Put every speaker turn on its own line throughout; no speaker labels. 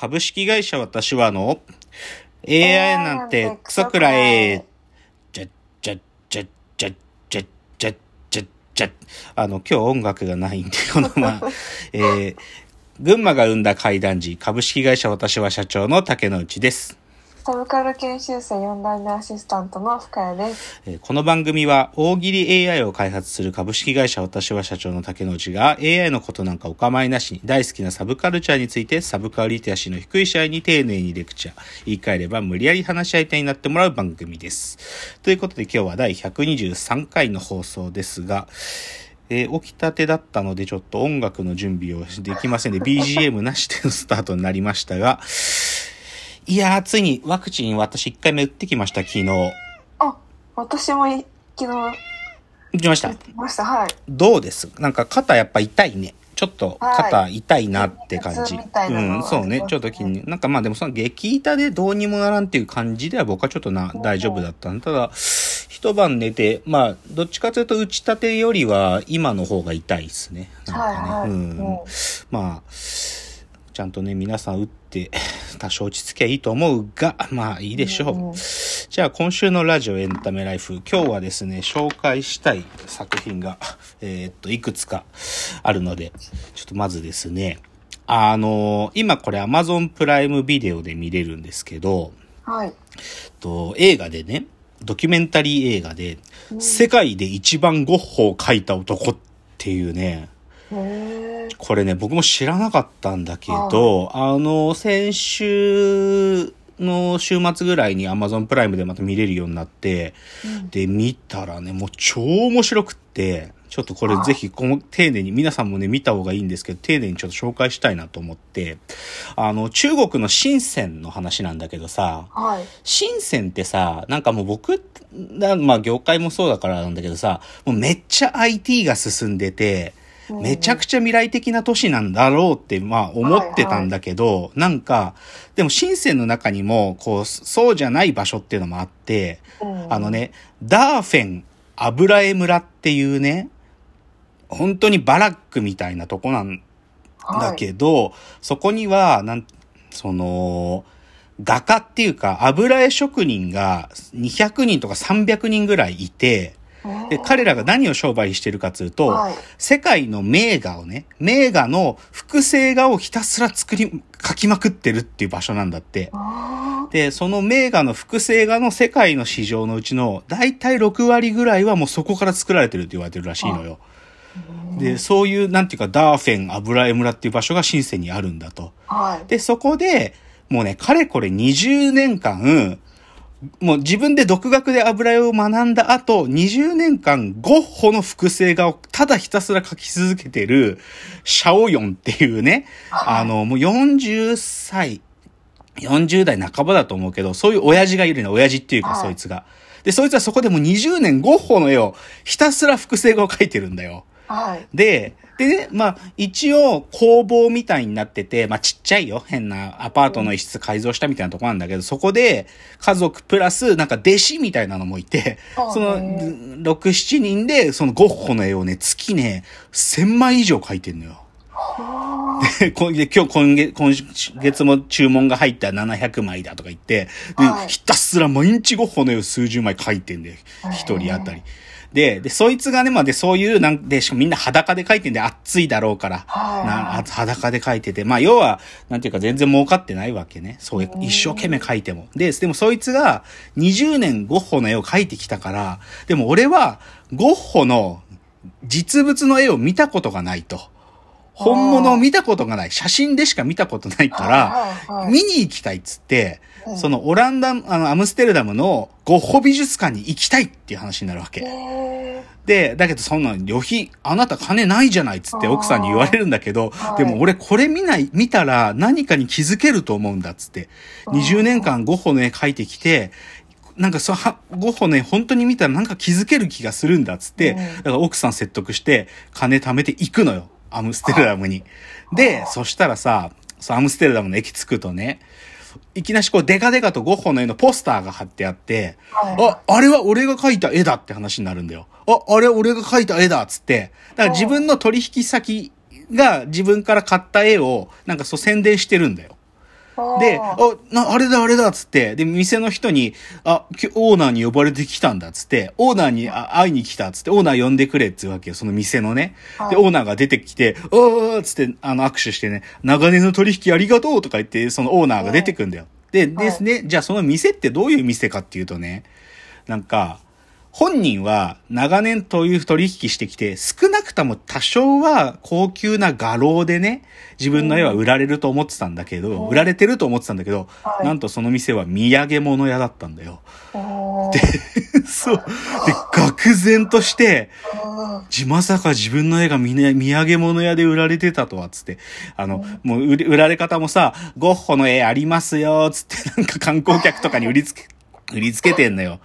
株式会社私はの AI なんてクソくらえ、じゃ、じゃ、じゃ、じゃ、じゃ、じゃ、じゃ、じゃ、あの、今日音楽がないんで、このまま、えー、群馬が生んだ怪談時、株式会社私は社長の竹之内です。
サブカル研修生4代目アシスタントの深谷です。
この番組は大喜利 AI を開発する株式会社私は社長の竹之内が AI のことなんかお構いなしに大好きなサブカルチャーについてサブカルリテラシーの低い社員に丁寧にレクチャー。言い換えれば無理やり話し合い手になってもらう番組です。ということで今日は第123回の放送ですが、えー起きたてだったのでちょっと音楽の準備をできませんで BGM なしでのスタートになりましたが、いやーついにワクチン私1回目打ってきました昨日。
あ、私もい昨日
打ちました
やっ。てました。はい。
どうです？なんか肩やっぱ痛いね。ちょっと肩痛いなって感じ。
筋肉痛みたい
うん、
は
そうね。ちょっと筋肉。なんかまあでもその激痛でどうにもならんっていう感じでは僕はちょっとな、大丈夫だったただ、一晩寝て、まあ、どっちかというと打ち立てよりは今の方が痛いですね。なんかね。
はいはい
うん
も。
まあ、ちゃんとね、皆さん打って、多少落ち着きゃいいと思うが、まあいいでしょう。
うんうん
じゃあ今週のラジオエンタメライフ。今日はですね、紹介したい作品が、えーっと、いくつかあるので、ちょっとまずですね、あの今これ Amazon プライムビデオで見れるんですけど、
はい。
と映画でね、ドキュメンタリー映画で、世界で一番ゴッホを描いた男っていうね、これね、僕も知らなかったんだけど、あの、先週の週末ぐらいに Amazon プライムでまた見れるようになって、で、見たらね、もう超面白くって、ちょっとこれぜひこの丁寧に、皆さんもね、見た方がいいんですけど、丁寧にちょっと紹介したいなと思って、あの、中国の深センの話なんだけどさ、
はい。
深センってさ、なんかもう僕、なまあ業界もそうだからなんだけどさ、もうめっちゃ IT が進んでて、めちゃくちゃ未来的な都市なんだろうって、まあ思ってたんだけど、なんか、でも深センの中にも、こう、そうじゃない場所っていうのもあって、
うん。
あのね、ダーフェン油絵村っていうね、本当にバラックみたいなとこなんだけど、そこには、なん、その、画家っていうか、油絵職人が200人とか300人ぐらいいて、
はい、
で、彼らが何を商売してるかというと、
はい
世界の名画をね、名画の複製画をひたすら作り、描きまくってるっていう場所なんだって。
あ
で、その名画の複製画の世界の市場のうちの、だいたい6割ぐらいはもうそこから作られてるって言われてるらしいのよ。で、そういう、なんていうか、ダーフェン油絵村っていう場所が深センにあるんだと。
ーはい。
で、そこで、もうね、かれこれ20年間、もう自分で独学で油絵を学んだ後、20年間ゴッホの複製画をただひたすら描き続けてる、シャオヨンっていうね、あの、もう40歳、40代半ばだと思うけど、そういう親父がいるね、親父っていうか、
はい
そいつが。で、そいつはそこでもう20年ゴッホの絵をひたすら複製画を描いてるんだよ。
はい。
で、でね、まあ、一応工房みたいになってて、まあちっちゃいよ。変なアパートの一室改造したみたいなとこなんだけど、そこで家族プラスなんか弟子みたいなのもいて、
あ
その
へ
6、7人でそのゴッホの絵をね、月ね、1000枚以上描いてんのよ。で、今日今月、今月も注文が入った700枚だとか言って、で、
はい
ひたすら毎日ゴッホの絵を数十枚描いてんだよ。一人当たり。で、で、そいつがね、まあ、で、そういう、なんで、しかもみんな裸で描いてんで、暑いだろうから、
はい
なあ裸で描いてて、まあ、要は、なんていうか全然儲かってないわけね。そう一生懸命描いても。で、でもそいつが、20年ゴッホの絵を描いてきたから、でも俺は、ゴッホの実物の絵を見たことがないと。本物を見たことがない。写真でしか見たことないから、見に行きたいっつって、
うん。
そのオランダ、あの、アムステルダムのゴッホ美術館に行きたいっていう話になるわけ。
へ
で、だけどそんな旅費、あなた金ないじゃないっつって奥さんに言われるんだけど、
はい。
でも俺これ見ない、見たら何かに気づけると思うんだっつって、20年間ゴッホの絵描いてきて、なんかそう、はゴッホね、本当に見たらなんか気づける気がするんだっつって、
うん。
だから奥さん説得して、金貯めて行くのよ。アムステルダムに。で、そしたらさ、アムステルダムの駅着くとね、いきなしこうデカデカとゴッホの絵のポスターが貼ってあって、
はい
あ、あれは俺が描いた絵だって話になるんだよ。あ、あれは俺が描いた絵だっつって。だから自分の取引先が自分から買った絵をなんかそう宣伝してるんだよ。で、
あ。
あ、な、あれだあれだっつって、で、店の人に、あ、きオーナーに呼ばれてきたんだっつって、オーナーにあ会いに来たっつって、オーナー呼んでくれっつうわけよ、その店のね。で、
はい
オーナーが出てきて、あーっつって、あの、握手してね、長年の取引ありがとうとか言って、そのオーナーが出てくんだよ。で、ですね、じゃあその店ってどういう店かっていうとね、なんか、本人は長年という取引してきて、少なくとも多少は高級な画廊でね、自分の絵は売られると思ってたんだけど、
うん
売られてると思ってたんだけど、
はい
なんとその店は土産物屋だったんだよ。
おー
そう。で、愕然として、
うん
じまさか自分の絵がみね土産物屋で売られてたとは、つって。あの、もう売られ方もさ、ゴッホの絵ありますよ、つってなんか観光客とかに売りつけ、売りつけてんのよ。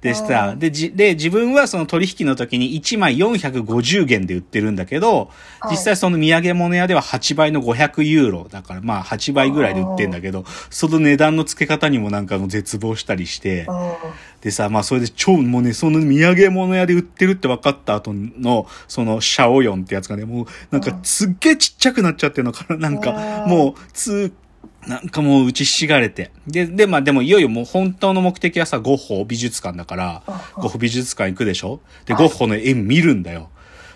でさ、で、じ、で、自分はその取引の時に1枚450元で売ってるんだけど、
はい。
実際その土産物屋では8倍の500ユーロ。だからまあ8倍ぐらいで売ってんだけど、その値段の付け方にもなんかもう絶望したりして、
うん
でさ、まあそれで超もうね、その土産物屋で売ってるって分かった後の、そのシャオヨンってやつがね、もうなんかすっげえちっちゃくなっちゃってるの。かな、なんか
うん
もう、つ、なんかもう打ちひしがれて。で、で、まあでもいよいよもう本当の目的はさ、ゴッホ美術館だから、
うん
ゴッホ美術館行くでしょ？で、ゴッホの絵見るんだよ。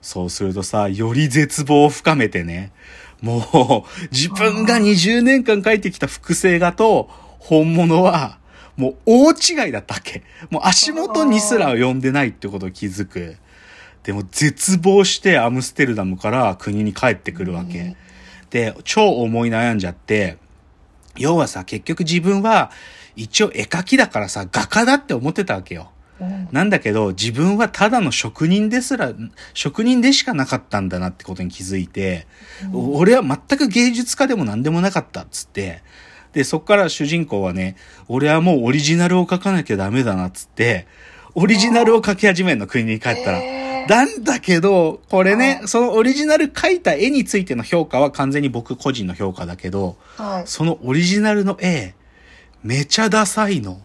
そうするとさ、より絶望を深めてね、もう、自分が20年間描いてきた複製画と、本物は、もう大違いだったわけ。もう足元にすら読んでないってことを気づく。でも絶望してアムステルダムから国に帰ってくるわけ。で、超思い悩んじゃって、要はさ、結局自分は一応絵描きだからさ、画家だって思ってたわけよ。
うん
なんだけど、自分はただの職人ですら、職人でしかなかったんだなってことに気づいて、俺は全く芸術家でも何でもなかったっつって、で、そっから主人公はね、俺はもうオリジナルを描かなきゃダメだなっつって、オリジナルを描き始めるの、国に帰ったら。なんだけど、これね
は、い。
そのオリジナル描いた絵についての評価は完全に僕個人の評価だけど、
はい。
そのオリジナルの絵、めちゃダサいの。
うん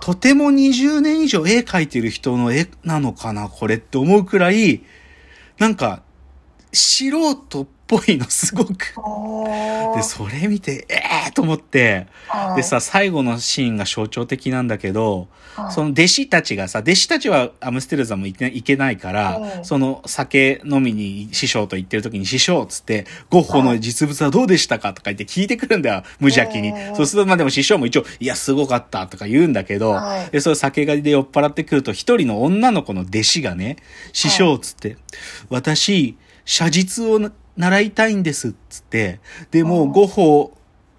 とても20年以上絵描いてる人の絵なのかな、これって思うくらい、なんか、素人っぽいの、すごく。で、それ見て、ええー、と思って、
はい
でさ、最後のシーンが象徴的なんだけど、
はい
その弟子たちがさ、弟子たちはアムステルザム行けないから、
うん。
その酒飲みに師匠と言ってる時に師匠っつって、ゴッホの実物はどうでしたかとか言って聞いてくるんだよ、無邪気に。
うん。
そうすると、まあでも師匠も一応、いや、すごかったとか言うんだけど、
はい。
で、それ酒がで酔っ払ってくると、一人の女の子の弟子がね、師匠っつって、私、写実をな習いたいんですっつって、でも、
うん
ゴッホ、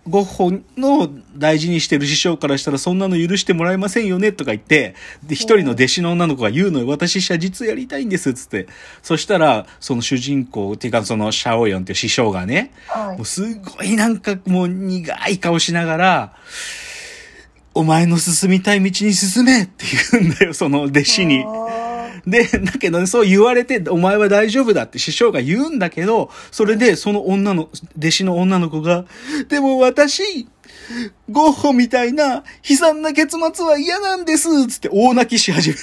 ゴッホの大事にしてる師匠からしたらそんなの許してもらえませんよねとか言って、で、一人の弟子の女の子が言うのよ。私写実やりたいんですっつって。そしたら、その主人公っていうかそのシャオヨンっていう師匠がね、
はい
もうすごいなんかもう苦い顔しながら、お前の進みたい道に進めって言うんだよ、その弟子に。
あ
で、だけどね、そう言われて、お前は大丈夫だって師匠が言うんだけど、それで、その女の、弟子の女の子が、でも私、ゴッホみたいな悲惨な結末は嫌なんですつって大泣きし始める。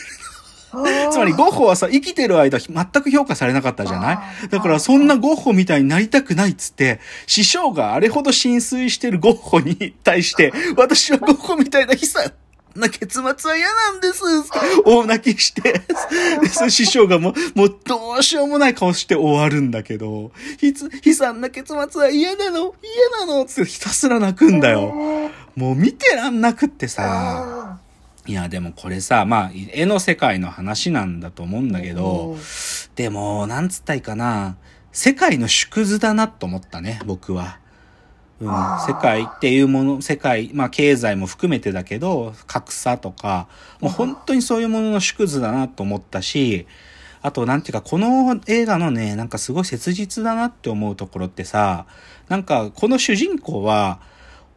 ー。
つまりゴッホはさ、生きてる間全く評価されなかったじゃない？だからそんなゴッホみたいになりたくないっつって、師匠があれほど浸水してるゴッホに対して、私はゴッホみたいな悲惨な結末は嫌なんです。大泣きして、でその師匠がもう、もうどうしようもない顔して終わるんだけど、ひつ悲惨な結末は嫌なの？嫌なの？つってひたすら泣くんだよ。もう見てらんなくってさ。
あ
いや、でもこれさ、まあ、絵の世界の話なんだと思うんだけど、でも、なんつったいかな、世界の縮図だなと思ったね、僕は。うん、世界っていうもの、世界、まあ経済も含めてだけど、格差とか、もう本当にそういうものの縮図だなと思ったし、あと、なんていうか、この映画のね、なんかすごい切実だなって思うところってさ、なんか、この主人公は、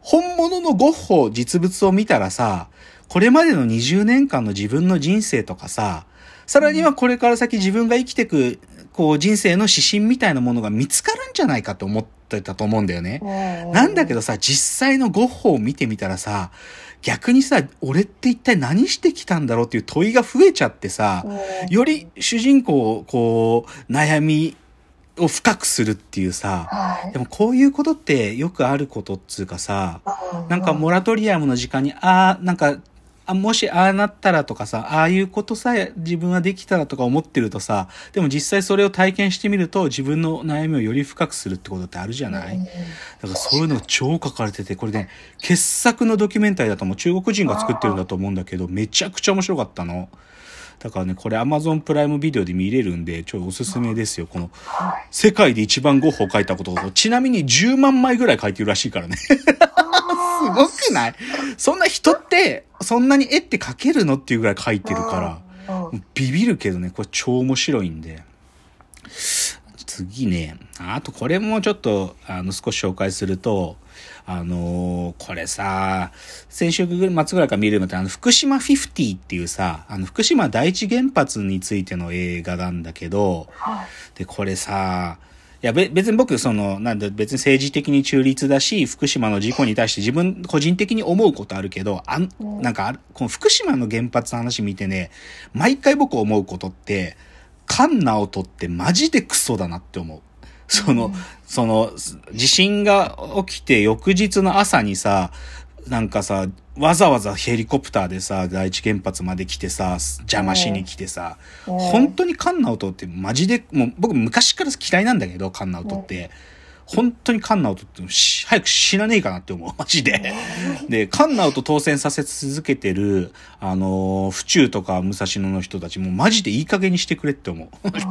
本物のゴッホ実物を見たらさ、これまでの20年間の自分の人生とかさ、さらにはこれから先自分が生きていく、こう人生の指針みたいなものが見つかるんじゃないかと思ってたと思うんだよね。なんだけ
ど、
どさ、実際のゴッホを見てみたらさ、逆にさ、俺って一体何してきたんだろうっていう問いが増えちゃってさ、より主人公をこう、悩みを深くするっていうさ、
はい。
でもこういうことってよくあることっつうかさ、
うん
なんかモラトリアムの時間に、ああ、なんか、あもしああなったらとかさ、ああいうことさえ自分はできたらとか思ってるとさ、でも実際それを体験してみると自分の悩みをより深くするってことってあるじゃない、
うん
だからそういうのが超書かれてて、これね、傑作のドキュメンタリーだと思う。中国人が作ってるんだと思うんだけど、めちゃくちゃ面白かったの。だからね、これ Amazon プライムビデオで見れるんで、超おすすめですよ。この、
はい
世界で一番ゴッホを描いたことと、ちなみに10万枚ぐらい描いてるらしいからね。すごくない？そんな人って、そんなに絵って描けるのっていうぐらい描いてるから。ビビるけどね、これ超面白いんで。次ね、あとこれもちょっと、あの、少し紹介すると、あのーこれさ、先週末ぐらいから見るのって、あの、福島50っていうさ、あの、福島第一原発についての映画なんだけど、
はい
で、これさ、いや、べ、別に僕、その、なんだ、別に政治的に中立だし、福島の事故に対して自分個人的に思うことあるけど、あん、
うん
なんかある、この福島の原発の話見てね、毎回僕思うことって、菅直人ってマジでクソだなって思う。その、
うん。
その、地震が起きて翌日の朝にさ、なんかさ、わざわざヘリコプターでさ、第一原発まで来てさ、邪魔しに来てさ、
うん。
本当に菅直人ってマジで、もう僕昔から嫌いなんだけど、菅直人って。本当に菅直人ってし早く死なねえかなって思う、マジで。で、菅直人当選させ続けてる、あのー府中とか武蔵野の人たちもマジでいい加減にしてくれって思う。だか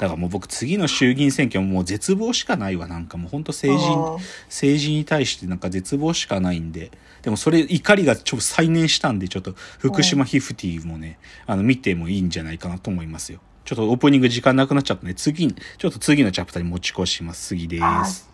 らもう僕次の衆議院選挙ももう絶望しかないわ。なんかもう本当政治
うん、
政治に対してなんか絶望しかないんで。でもそれ怒りがちょっと再燃したんで、ちょっと福島ヒフティもね、あの見てもいいんじゃないかなと思いますよ。ちょっとオープニング時間なくなっちゃったね。次、ちょっと次のチャプターに持ち越します。次です。